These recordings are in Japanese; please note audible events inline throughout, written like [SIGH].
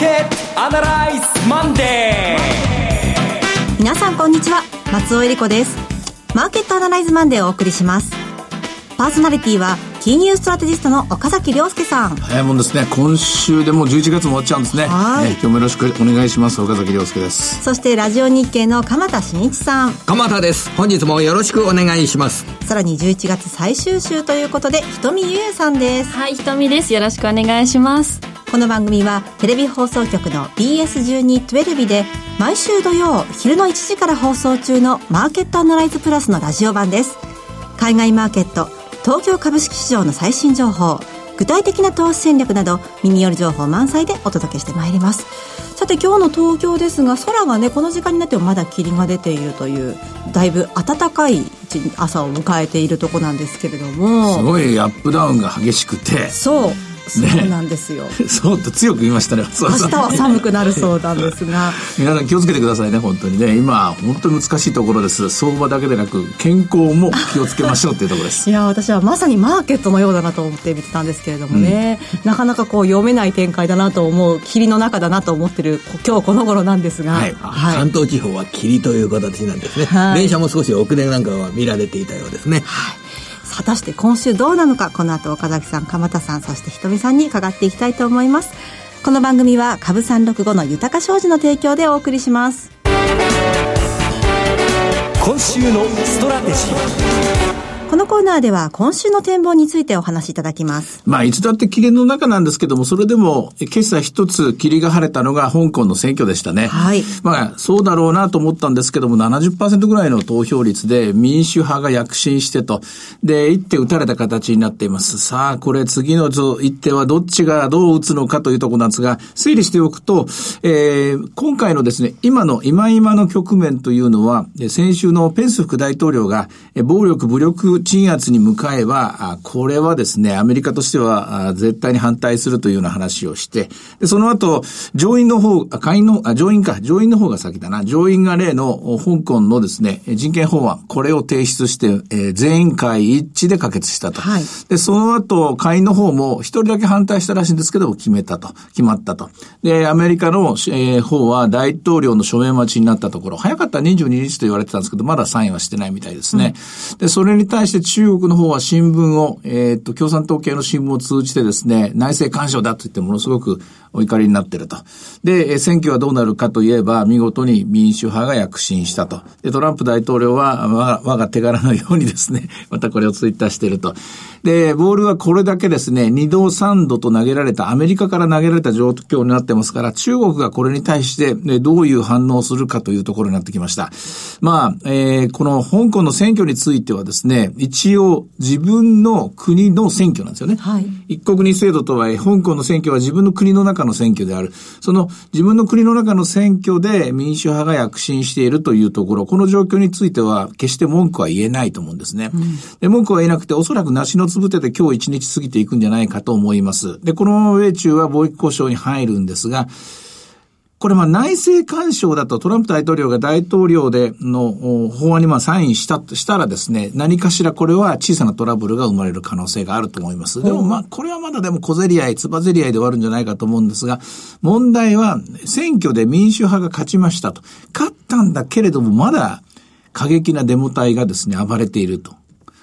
ケットアナライズマンデー。皆さんこんにちは。松尾英里子です。マーケットアナライズマンデーをお送りします。パーソナリティは金融ストラテジストの岡崎良介さん。早いもんですね。今週でもう11月も終わっちゃうんですね。はい、ね、今日もよろしくお願いします。岡崎良介です。そしてラジオ日経の鎌田伸一さん。鎌田です。本日もよろしくお願いします。さらに11月最終週ということで瞳ゆゑさんです。はい瞳です。よろしくお願いしますこの番組はテレビ放送局の BS1212 で毎週土曜昼の1時から放送中のマーケットアナライズプラスのラジオ版です。海外マーケット東京株式市場の最新情報具体的な投資戦略など耳寄り情報満載でお届けしてまいります。さて今日の東京ですが空がねこの時間になってもまだ霧が出ているというだいぶ暖かい朝を迎えているとこなんですけれども。すごいアップダウンが激しくて。そうそうなんですよ。そうと強く言いましたね。明日は寒くなるそうなんですが。皆さん気をつけてくださいね、本当にね。今、本当に難しいところです。相場だけでなく、健康も気をつけましょうっていうところです。[LAUGHS] いや、私はまさにマーケットのようだなと思って見てたんですけれどもね、うん、なかなかこう読めない展開だなと思う、霧の中だなと思ってる今日この頃なんですが。はい。はい、関東地方は霧という形なんですね。はい、電車も少し遅れなんかは見られていたようですね。はい。果たして今週どうなのかこの後岡崎さん鎌田さんそしてひとみさんに伺っていきたいと思います。この番組は株三六五の豊か商事の提供でお送りします。今週のストラテジー。のコーナーでは今週の展望についてお話しいただきます。まあ、いつだって霧の中なんですけども、それでも、今朝一つ霧が晴れたのが香港の選挙でしたね。はい。まあ、そうだろうなと思ったんですけども、70%ぐらいの投票率で民主派が躍進してと、で、一手打たれた形になっています。さあ、これ次の一手はどっちがどう打つのかというところなんですが、整理しておくと、えー、今回のですね、今の今今の局面というのは、先週のペンス副大統領が、暴力武力鎮圧に向かえば、これはですね、アメリカとしては絶対に反対するというような話をして、でその後、上院の方、下院の、あ、上院か、上院の方が先だな、上院が例の香港のですね、人権法案、これを提出して、えー、全員会一致で可決したと。はい、で、その後、下院の方も一人だけ反対したらしいんですけど、決めたと、決まったと。で、アメリカの、えー、方は大統領の署名待ちになったところ、早かったら22日と言われてたんですけど、まだサインはしてないみたいですね。うん、で、それに対してして中国の方は新聞を、えっ、と、共産党系の新聞を通じてですね、内政干渉だと言ってものすごくお怒りになっていると。で、選挙はどうなるかといえば、見事に民主派が躍進したと。で、トランプ大統領は、我我が手柄のようにですね、[LAUGHS] またこれをツイッターしていると。で、ボールはこれだけですね、2度3度と投げられた、アメリカから投げられた状況になってますから、中国がこれに対して、ね、どういう反応をするかというところになってきました。まあ、えー、この香港の選挙についてはですね、一応自分の国の選挙なんですよね。はい。一国二制度とはいえ、香港の選挙は自分の国の中の選挙である。その自分の国の中の選挙で民主派が躍進しているというところ、この状況については決して文句は言えないと思うんですね。うん、で文句は言えなくて、おそらく梨のつぶてで今日一日過ぎていくんじゃないかと思います。で、この米中は貿易交渉に入るんですが、これまあ内政干渉だとトランプ大統領が大統領での法案にまあサインしたとしたらですね、何かしらこれは小さなトラブルが生まれる可能性があると思います。でもまあこれはまだでも小競り合い、つば競り合いで終わるんじゃないかと思うんですが、問題は選挙で民主派が勝ちましたと。勝ったんだけれどもまだ過激なデモ隊がですね、暴れていると。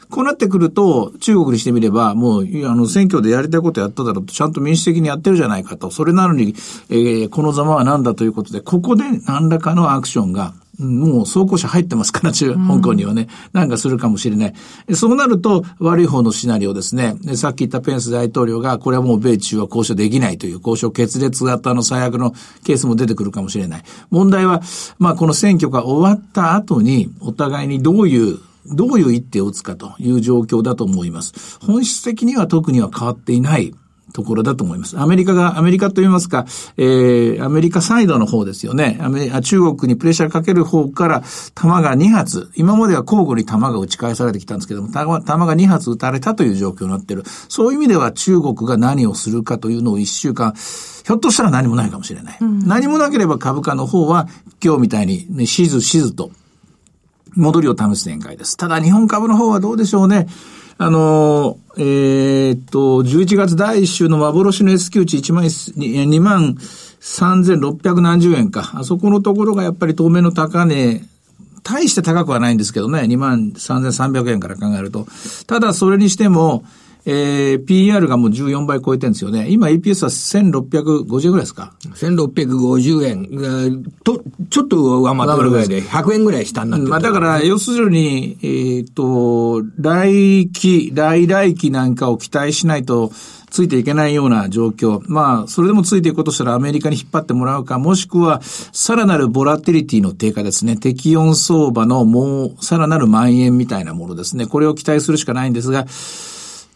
こうなってくると、中国にしてみれば、もう、あの、選挙でやりたいことやっただろうと、ちゃんと民主的にやってるじゃないかと。それなのに、えー、このざまは何だということで、ここで何らかのアクションが、もう走行車入ってますから、中、香港にはね、なんかするかもしれない。そうなると、悪い方のシナリオですね。さっき言ったペンス大統領が、これはもう米中は交渉できないという交渉決裂型の最悪のケースも出てくるかもしれない。問題は、まあこの選挙が終わった後に、お互いにどういうどういう一手を打つかという状況だと思います。本質的には特には変わっていないところだと思います。アメリカが、アメリカと言いますか、えー、アメリカサイドの方ですよね。アメ中国にプレッシャーかける方から弾が2発、今までは交互に弾が撃ち返されてきたんですけども、弾弾が2発撃たれたという状況になっている。そういう意味では中国が何をするかというのを1週間、ひょっとしたら何もないかもしれない。うん、何もなければ株価の方は今日みたいに、ね、しずしずと戻りを試す展開です。ただ日本株の方はどうでしょうね。あの、えー、っと、11月第1週の幻の S q 値1万、2万3600何十円か。あそこのところがやっぱり当面の高値、大して高くはないんですけどね、2万3300円から考えると。ただそれにしても、えー、PR がもう14倍超えてるんですよね。今 EPS は1650円ぐらいですか ?1650 円。と、ちょっと上回ってるぐらいで、100円ぐらい下になってる、まあだから、要するに、えっ、ー、と、来期、来来期なんかを期待しないと、ついていけないような状況。まあ、それでもついていくことしたらアメリカに引っ張ってもらうか、もしくは、さらなるボラティリティの低下ですね。適温相場のもう、さらなる蔓延みたいなものですね。これを期待するしかないんですが、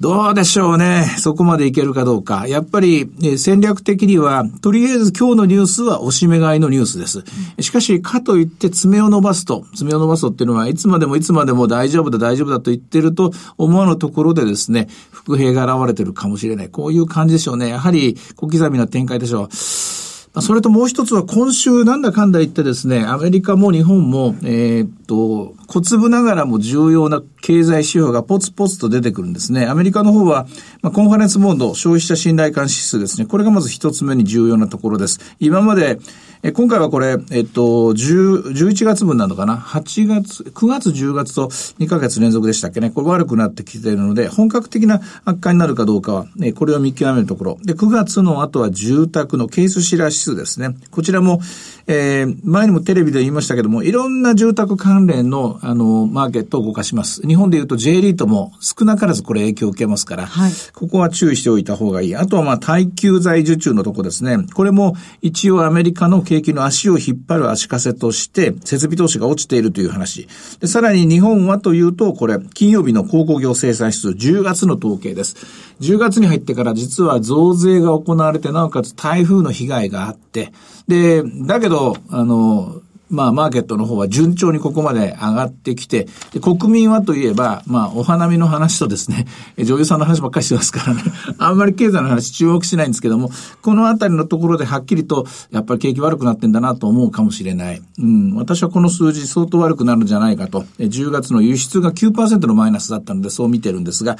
どうでしょうね。そこまでいけるかどうか。やっぱり、戦略的には、とりあえず今日のニュースは押し目買いのニュースです。しかし、かといって爪を伸ばすと、爪を伸ばすとっていうのは、いつまでもいつまでも大丈夫だ大丈夫だと言ってると思わぬところでですね、伏兵が現れてるかもしれない。こういう感じでしょうね。やはり、小刻みな展開でしょう。それともう一つは今週なんだかんだ言ってですね、アメリカも日本も、えー、っと、小粒ながらも重要な経済指標がポツポツと出てくるんですね。アメリカの方は、まあ、コンファレンスモード、消費者信頼感指数ですね。これがまず一つ目に重要なところです。今まで、え今回はこれ、えっと、10、11月分なのかな ?8 月、9月、10月と2ヶ月連続でしたっけね？これ悪くなってきているので、本格的な悪化になるかどうかは、ね、これを見極めるところ。で、9月の後は住宅のケースシラー指数ですね。こちらも、えー、前にもテレビで言いましたけども、いろんな住宅関連の、あの、マーケットを動かします。日本で言うと J リートも少なからずこれ影響を受けますから、はい、ここは注意しておいた方がいい。あとはまあ、耐久財受注のとこですね。これも一応アメリカの景気の足を引っ張る足かせとして、設備投資が落ちているという話。で、さらに日本はというと、これ、金曜日の鉱工業生産指数10月の統計です。10月に入ってから実は増税が行われて、なおかつ台風の被害があって、で、だけど、あの、まあ、マーケットの方は順調にここまで上がってきて、で、国民はといえば、まあ、お花見の話とですね、[LAUGHS] 女優さんの話ばっかりしてますからね、[LAUGHS] あんまり経済の話注目しないんですけども、このあたりのところではっきりと、やっぱり景気悪くなってんだなと思うかもしれない。うん、私はこの数字相当悪くなるんじゃないかと、10月の輸出が9%のマイナスだったので、そう見てるんですが、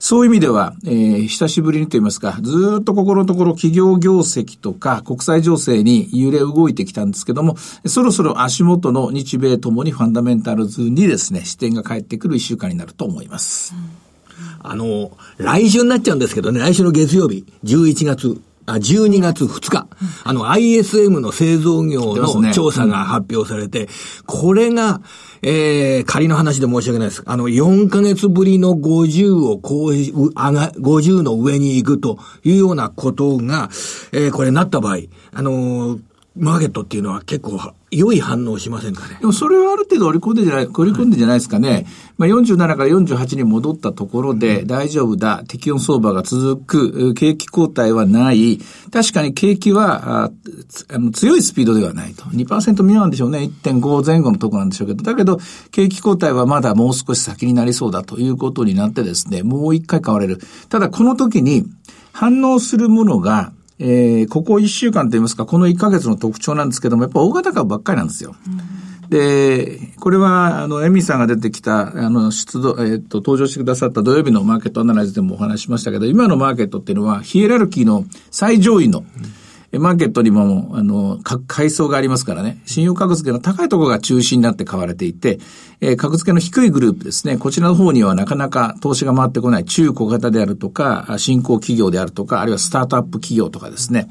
そういう意味では、えー、久しぶりにと言いますか、ずっとここのところ企業業績とか国際情勢に揺れ動いてきたんですけども、そろそろろ足元の日米ともにファンダメンタルズにですね、視点が返ってくる一週間になると思います。あの、来週になっちゃうんですけどね、来週の月曜日、11月、あ、12月2日、あの ISM の製造業の調査が発表されて、これが、えー、仮の話で申し訳ないです。あの、4ヶ月ぶりの50をこう、上が、50の上に行くというようなことが、えー、これなった場合、あのー、マーケットっていうのは結構良い反応しませんかね？でもそれはある程度織り込んでじゃない、織り込んでじゃないですかね。はい、まあ47から48に戻ったところで大丈夫だ、適温相場が続く、景気後退はない。確かに景気はああの強いスピードではないと。2%未満でしょうね。1.5前後のところなんでしょうけど。だけど、景気後退はまだもう少し先になりそうだということになってですね、もう一回買われる。ただこの時に反応するものがえー、ここ1週間といいますか、この1ヶ月の特徴なんですけども、やっぱ大型株ばっかりなんですよ。うん、で、これは、あの、エミさんが出てきた、あの、出動、えっ、と、登場してくださった土曜日のマーケットアナライズでもお話ししましたけど、今のマーケットっていうのは、ヒエラルキーの最上位の、うんマーケットにも、あの、階層がありますからね、信用格付けの高いところが中心になって買われていて、えー、格付けの低いグループですね、こちらの方にはなかなか投資が回ってこない中小型であるとか、新興企業であるとか、あるいはスタートアップ企業とかですね、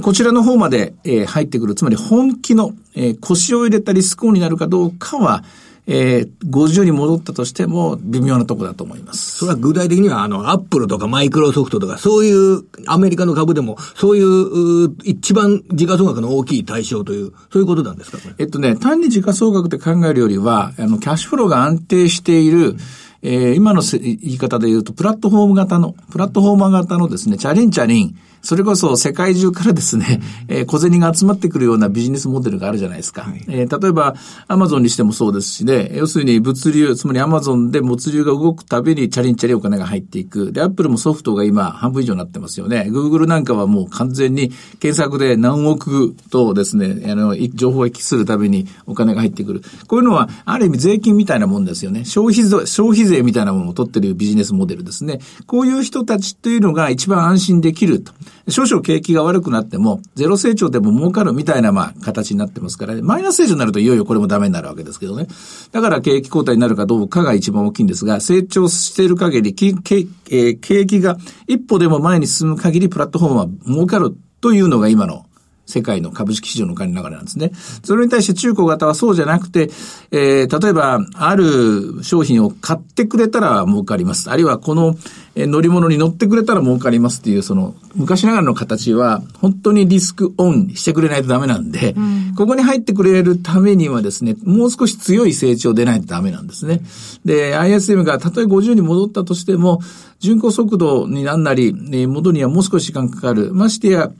こちらの方まで、えー、入ってくる、つまり本気の、えー、腰を入れたリスクオンになるかどうかは、えー、50に戻ったとしても微妙なとこだと思います。それは具体的には、あの、アップルとかマイクロソフトとか、そういうアメリカの株でも、そういう、一番時価総額の大きい対象という、そういうことなんですかえっとね、単に時価総額って考えるよりは、あの、キャッシュフローが安定している、うんえー、今の言い方で言うと、プラットフォーム型の、プラットフォーマー型のですね、チャリンチャリン、それこそ世界中からですね、えー、小銭が集まってくるようなビジネスモデルがあるじゃないですか。はい、えー、例えば、アマゾンにしてもそうですしね、要するに物流、つまりアマゾンで物流が動くたびにチャリンチャリンお金が入っていく。で、アップルもソフトが今半分以上になってますよね。グーグルなんかはもう完全に検索で何億とですね、あの、情報を行きするたびにお金が入ってくる。こういうのは、ある意味税金みたいなもんですよね。消費税、消費税みたいなものを取ってるビジネスモデルですね。こういう人たちというのが一番安心できると。少々景気が悪くなっても、ゼロ成長でも儲かるみたいな、まあ、形になってますから、ね、マイナス成長になるといよいよこれもダメになるわけですけどね。だから景気後退になるかどうかが一番大きいんですが、成長している限り、景気が一歩でも前に進む限り、プラットフォームは儲かるというのが今の世界の株式市場の管理流れなんですね。それに対して中古型はそうじゃなくて、えー、例えば、ある商品を買ってくれたら儲かります。あるいはこの乗り物に乗ってくれたら儲かりますっていう、その、昔ながらの形は、本当にリスクオンしてくれないとダメなんで、うん、ここに入ってくれるためにはですね、もう少し強い成長出ないとダメなんですね。で、ISM がたとえ50に戻ったとしても、巡航速度になんなり、戻るにはもう少し時間かかる。ましてや、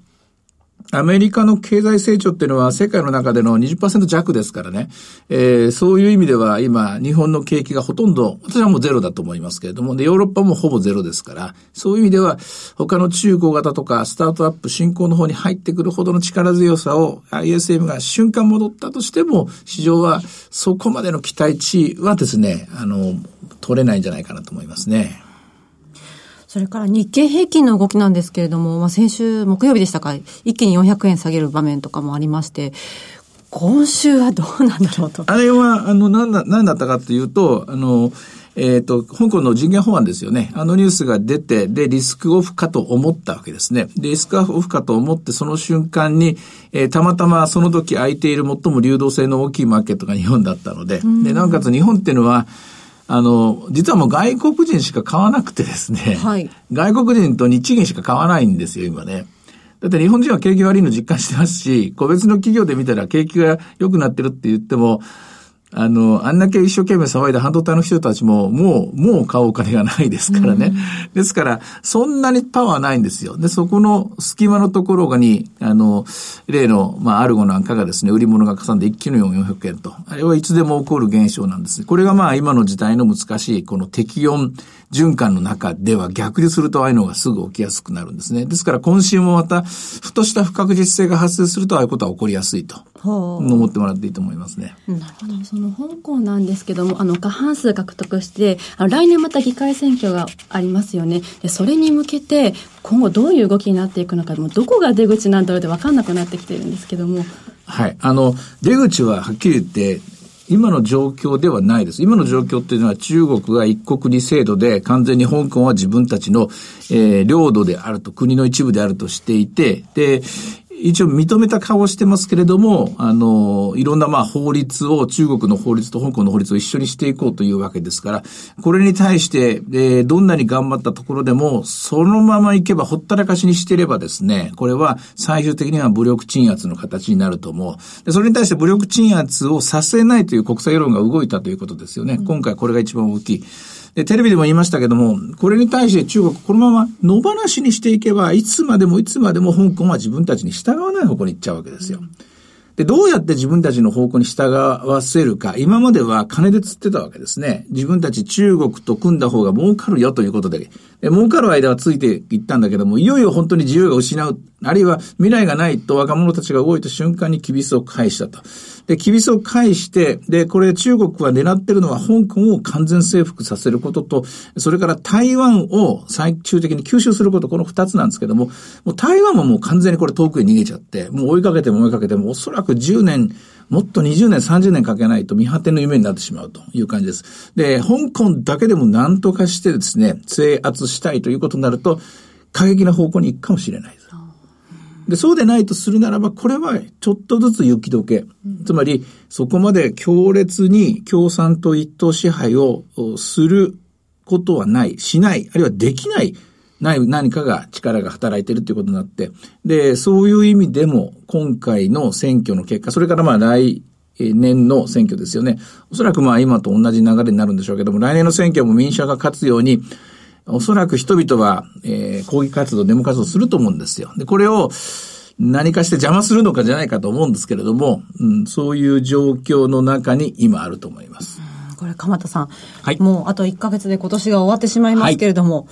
アメリカの経済成長っていうのは世界の中での20%弱ですからね、えー、そういう意味では今、日本の景気がほとんど、私はもうゼロだと思いますけれども、で、ヨーロッパもほぼゼロですから、そういう意味では、他の中古型とかスタートアップ、進行の方に入ってくるほどの力強さを ISM が瞬間戻ったとしても、市場はそこまでの期待値はですね、あの、取れないんじゃないかなと思いますね。それから日経平均の動きなんですけれども、まあ、先週木曜日でしたか、一気に400円下げる場面とかもありまして、今週はどうなんだろうと。あれは、あの、なんだ、なんだったかというと、あの、えっ、ー、と、香港の人権法案ですよね。あのニュースが出て、で、リスクオフかと思ったわけですね。で、リスクオフかと思って、その瞬間に、えー、たまたまその時空いている最も流動性の大きいマーケットが日本だったので、で、なおかつ日本っていうのは、あの、実はもう外国人しか買わなくてですね、はい、外国人と日銀しか買わないんですよ、今ね。だって日本人は景気悪いの実感してますし、個別の企業で見たら景気が良くなってるって言っても、あの、あんだけ一生懸命騒いだ半導体の人たちも、もう、もう買うお金がないですからね。うん、ですから、そんなにパワーないんですよ。で、そこの隙間のところがに、あの、例の、まあ、アルゴなんかがですね、売り物がかさんで一気の400円と。あれはいつでも起こる現象なんです。これがまあ、今の時代の難しい、この適温循環の中では逆にするとああいうのがすぐ起きやすくなるんですね。ですから今週もまた、ふとした不確実性が発生するとああいうことは起こりやすいと。思ってもらっていいと思いますね。なるほど。その香港なんですけども、あの、過半数獲得して、あの来年また議会選挙がありますよね。で、それに向けて、今後どういう動きになっていくのか、もうどこが出口なんだろうって分かんなくなってきてるんですけども。はい。あの、出口ははっきり言って、今の状況ではないです。今の状況っていうのは中国が一国二制度で完全に香港は自分たちの、えー、領土であると、国の一部であるとしていて、で、一応認めた顔してますけれども、あの、いろんなまあ法律を、中国の法律と香港の法律を一緒にしていこうというわけですから、これに対して、えー、どんなに頑張ったところでも、そのままいけばほったらかしにしていればですね、これは最終的には武力鎮圧の形になると思う。でそれに対して武力鎮圧をさせないという国際世論が動いたということですよね。今回これが一番大きい。で、テレビでも言いましたけども、これに対して中国、このまま野放しにしていけば、いつまでもいつまでも香港は自分たちに従わない方向に行っちゃうわけですよ。で、どうやって自分たちの方向に従わせるか、今までは金で釣ってたわけですね。自分たち中国と組んだ方が儲かるよということで、で儲かる間はついていったんだけども、いよいよ本当に自由が失う、あるいは未来がないと若者たちが動いた瞬間に厳しさを返したと。で、厳しさを返して、で、これ中国は狙ってるのは香港を完全征服させることと、それから台湾を最終的に吸収すること、この二つなんですけども、もう台湾ももう完全にこれ遠くへ逃げちゃって、もう追いかけても追いかけても、おそらく10年、もっと20年、30年かけないと見果ての夢になってしまうという感じです。で、香港だけでも何とかしてですね、制圧したいということになると、過激な方向に行くかもしれないです。で、そうでないとするならば、これはちょっとずつ雪解け。つまり、そこまで強烈に共産党一党支配をすることはない、しない、あるいはできない、ない何かが力が働いているということになって、で、そういう意味でも、今回の選挙の結果、それからまあ来年の選挙ですよね。おそらくまあ今と同じ流れになるんでしょうけども、来年の選挙も民主派が勝つように、おそらく人々は、えー、抗議活動、デモ活動すると思うんですよ。で、これを何かして邪魔するのかじゃないかと思うんですけれども、うん、そういう状況の中に今あると思います。これ、鎌田さん。はい。もうあと1ヶ月で今年が終わってしまいますけれども、はい、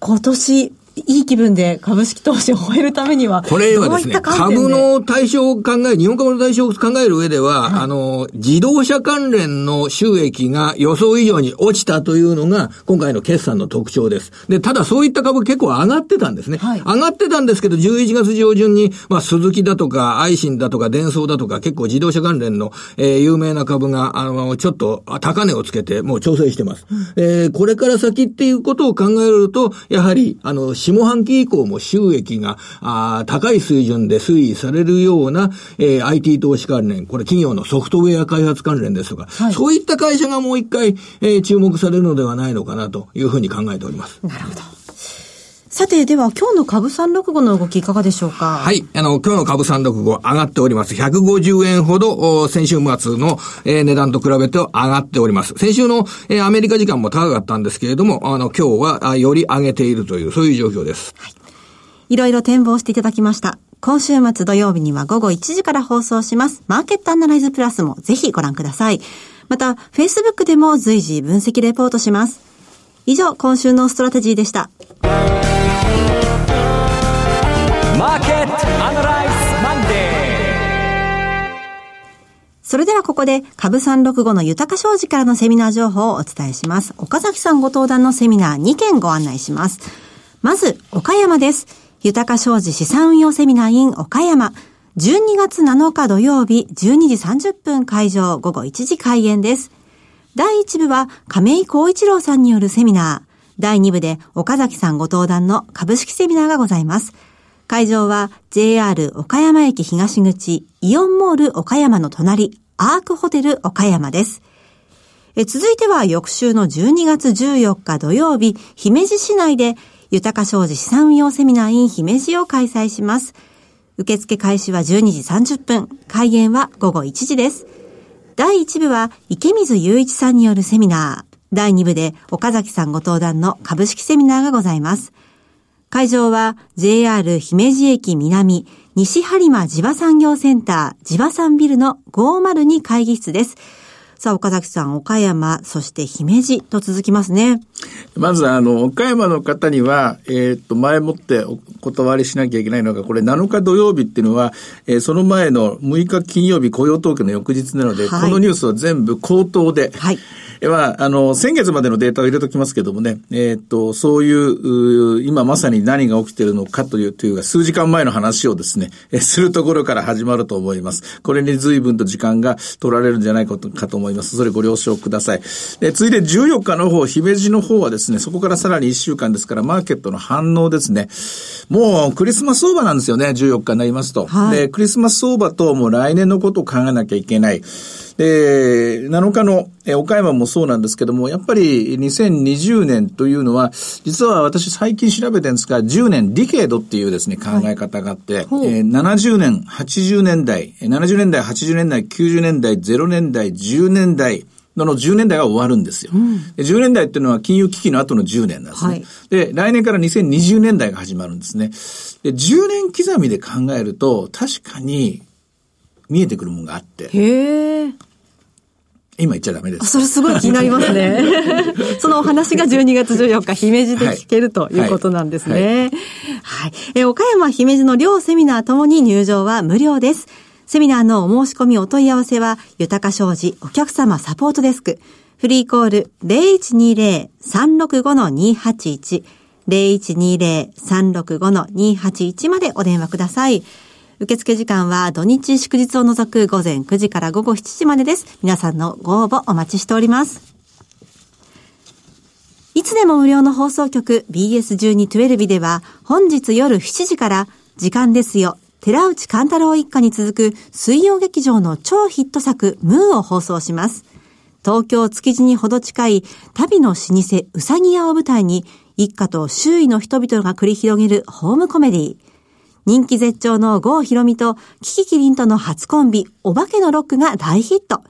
今年、いい気分で株式投資を終えるためには、これはですね、株の対象を考え、日本株の対象を考える上では、はい、あの、自動車関連の収益が予想以上に落ちたというのが、今回の決算の特徴です。で、ただそういった株結構上がってたんですね。はい、上がってたんですけど、11月上旬に、まあ、鈴木だとか、愛信だとか、電装だとか、結構自動車関連の、えー、有名な株が、あの、ちょっと高値をつけて、もう調整してます。うん、えー、これから先っていうことを考えると、やはり、あの、下半期以降も収益が、あ高い水準で推移されるような、えー、IT 投資関連、これ企業のソフトウェア開発関連ですとか、はい、そういった会社がもう一回、えー、注目されるのではないのかなというふうに考えております。なるほど。さて、では今日の株365の動きいかがでしょうか？はい。あの、今日の株365上がっております。150円ほど、先週末の、えー、値段と比べて上がっております。先週の、えー、アメリカ時間も高かったんですけれども、あの、今日はより上げているという、そういう状況です。はい。いろいろ展望していただきました。今週末土曜日には午後1時から放送します。マーケットアナライズプラスもぜひご覧ください。また、Facebook でも随時分析レポートします。以上、今週のストラテジーでした。それではここで株365の豊か商事からのセミナー情報をお伝えします。岡崎さんご登壇のセミナー2件ご案内します。まず、岡山です。豊か商事資産運用セミナー in 岡山。12月7日土曜日12時30分会場午後1時開演です。第1部は亀井光一郎さんによるセミナー。第2部で岡崎さんご登壇の株式セミナーがございます。会場は JR 岡山駅東口イオンモール岡山の隣アークホテル岡山です。え続いては翌週の12月14日土曜日、姫路市内で豊か商事資産運用セミナー in 姫路を開催します。受付開始は12時30分、開演は午後1時です。第1部は池水雄一さんによるセミナー。第2部で岡崎さんご登壇の株式セミナーがございます。会場は JR 姫路駅南西播磨地場産業センター地場産ビルの502会議室です。さあ、岡崎さん、岡山、そして姫路と続きますね。まず、あの、岡山の方には、えっ、と、前もってお断りしなきゃいけないのが、これ7日土曜日っていうのは、えー、その前の6日金曜日雇用統計の翌日なので、はい、このニュースは全部口頭で、はいまあ、あの、先月までのデータを入れときますけどもね、えっ、と、そういう、今まさに何が起きているのかという、というか、数時間前の話をですね、えするところから始まると思います。これに随分と時間が取られるんじゃないかとかと思います。それご了承ください。で、ついで14日の方、姫路の方はですね、そこからさらに1週間ですから、マーケットの反応ですね、もうクリスマス相場なんですよね、14日になりますと。はい、で、クリスマス相場ともう来年のことを考えなきゃいけない。で、7日の岡山もそうなんですけども、やっぱり2020年というのは、実は私最近調べてるんですが、10年、ディケードっていうですね、考え方があって、はい、えー、70年、80年代、70年代、80年代、90年代、0年代、10年代、の10年代が終わるんですよ、うん、10年代っていうのは金融危機の後の10年なんですね。はい、で、来年から2020年代が始まるんですね。で、10年刻みで考えると、確かに見えてくるものがあって。へ今言っちゃダメです。それすごい気になりますね。[LAUGHS] そのお話が12月14日、姫路で聞けるということなんですね。はい。はいはい、え岡山、姫路の両セミナーともに入場は無料です。セミナーのお申し込みお問い合わせは、豊か商事お客様サポートデスク。フリーコール0120-365-281。0120-365-281までお電話ください。受付時間は土日祝日を除く午前9時から午後7時までです。皆さんのご応募お待ちしております。いつでも無料の放送局 BS1212 では本日夜7時から時間ですよ。寺内勘太郎一家に続く水曜劇場の超ヒット作ムーを放送します。東京築地にほど近い旅の老舗うさぎ屋を舞台に一家と周囲の人々が繰り広げるホームコメディ人気絶頂の郷ひろみとキキキリンとの初コンビ、お化けのロックが大ヒット。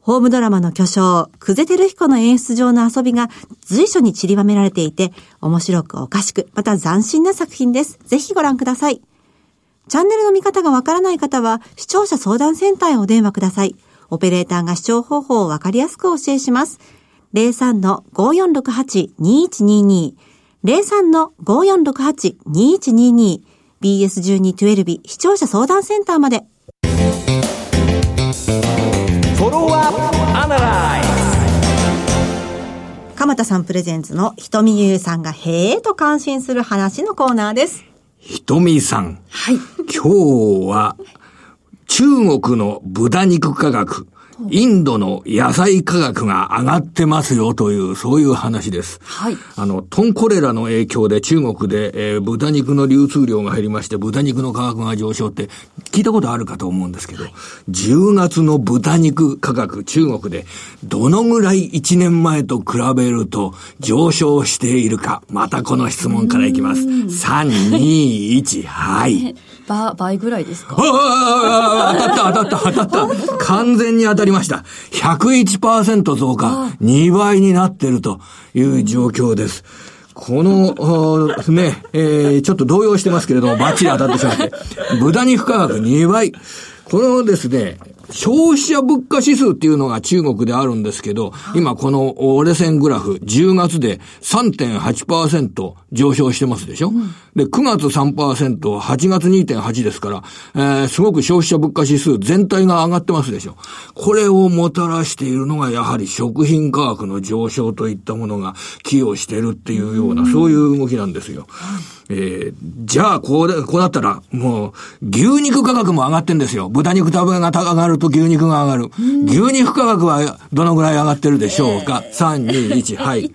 ホームドラマの巨匠、久世照彦の演出上の遊びが随所に散りばめられていて、面白くおかしく、また斬新な作品です。ぜひご覧ください。チャンネルの見方がわからない方は、視聴者相談センターへお電話ください。オペレーターが視聴方法をわかりやすくお教えします。03-5468-2122 03-5468-2122 BS1212 視聴者相談センターまで。鎌田さんプレゼンツのひとみゆうさんがへえと感心する話のコーナーです。ひとみさん。はい。今日は中国の豚肉価格。インドの野菜価格が上がってますよという、そういう話です。はい。あの、トンコレラの影響で中国で、えー、豚肉の流通量が減りまして、豚肉の価格が上昇って聞いたことあるかと思うんですけど、はい、10月の豚肉価格、中国でどのぐらい1年前と比べると上昇しているか、またこの質問からいきます。3、2、1、はい。倍ぐらいですか？当たった当たった当たった [LAUGHS] 完全に当たりました。101%増加。2倍になってるという状況です。この、ね、えー、ちょっと動揺してますけれども、バッチリ当たってしまって。豚肉価格2倍。このですね、消費者物価指数っていうのが中国であるんですけど、今この折れ線グラフ、10月で3.8%上昇してますでしょ、うん、で、9月3%、8月2.8ですから、えー、すごく消費者物価指数全体が上がってますでしょ？これをもたらしているのがやはり食品価格の上昇といったものが寄与してるっていうような、そういう動きなんですよ。えー、じゃあ、こうで、こうなったら、もう、牛肉価格も上がってんですよ。豚肉食べが上がると牛肉が上がる。牛肉価格はどのぐらい上がってるでしょうか、えー、?3、2、1、はい。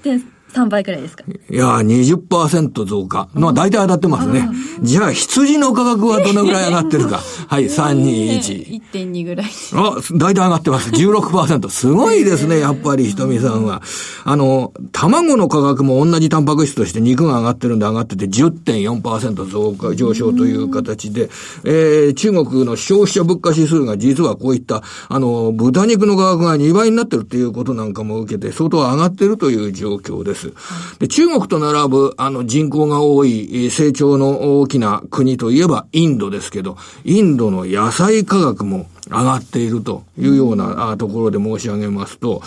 3倍くらいですか？いや、20%増加。まあ、大体当たってますね。じゃあ、羊の価格はどのぐらい上がってるか。[LAUGHS] はい、3、2、1。1.2ぐらい。あ、大体上がってます。16%。すごいですね、やっぱり、ひとみさんは。あの、卵の価格も同じタンパク質として肉が上がってるんで上がってて10.4%増加、上昇という形で、えー、中国の消費者物価指数が実はこういった、あの、豚肉の価格が2倍になってるっていうことなんかも受けて、相当上がってるという状況です。。で中国と並ぶ、あの、人口が多い、成長の大きな国といえばインドですけど、インドの野菜価格も上がっているというようなところで申し上げますと、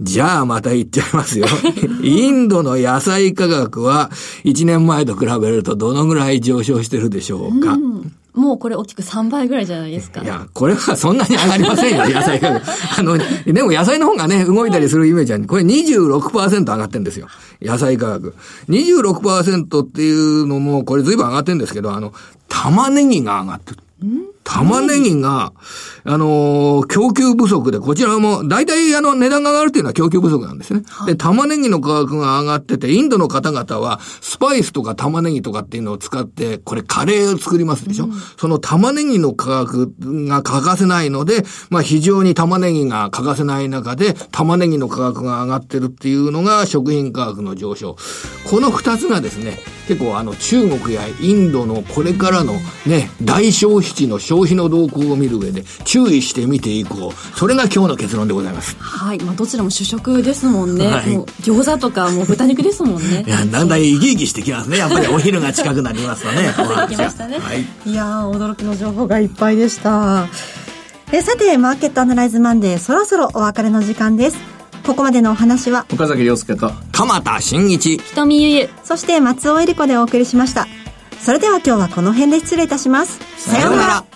じゃあまた言っちゃいますよ。[LAUGHS] インドの野菜価格は1年前と比べるとどのぐらい上昇してるでしょうか。うんもうこれ大きく3倍ぐらいじゃないですか。いや、これはそんなに上がりませんよ、[LAUGHS] 野菜価格。あの、でも野菜の方がね、動いたりするイメージは、これ26%上がってんですよ。野菜価格。26%っていうのも、これ随分上がってんですけど、あの、玉ねぎが上がってる。玉ねぎが、あのー、供給不足で、こちらも、大体あの、値段が上がるというのは供給不足なんですね。はい、で、玉ねぎの価格が上がってて、インドの方々は、スパイスとか玉ねぎとかっていうのを使って、これカレーを作りますでしょ、うん、その玉ねぎの価格が欠かせないので、まあ非常に玉ねぎが欠かせない中で、玉ねぎの価格が上がってるっていうのが食品価格の上昇。この二つがですね、結構あの、中国やインドのこれからのね、大消費地の消費の動向を見る上で、注意して見ていこう。それが今日の結論でございます。はい。まあ、どちらも主食ですもんね。はい、もう餃子とかもう豚肉ですもんね。いや、だんだん生き生きしてきますね。やっぱりお昼が近くなりますとね。[LAUGHS] きましたね。はい。いや驚きの情報がいっぱいでした。えさて、マーケットアナライズマンデー、そろそろお別れの時間です。ここまでのお話は、岡崎亮介と、鎌田新一、瞳ゆゆ、そして松尾恵里子でお送りしました。それでは今日はこの辺で失礼いたします。さようなら。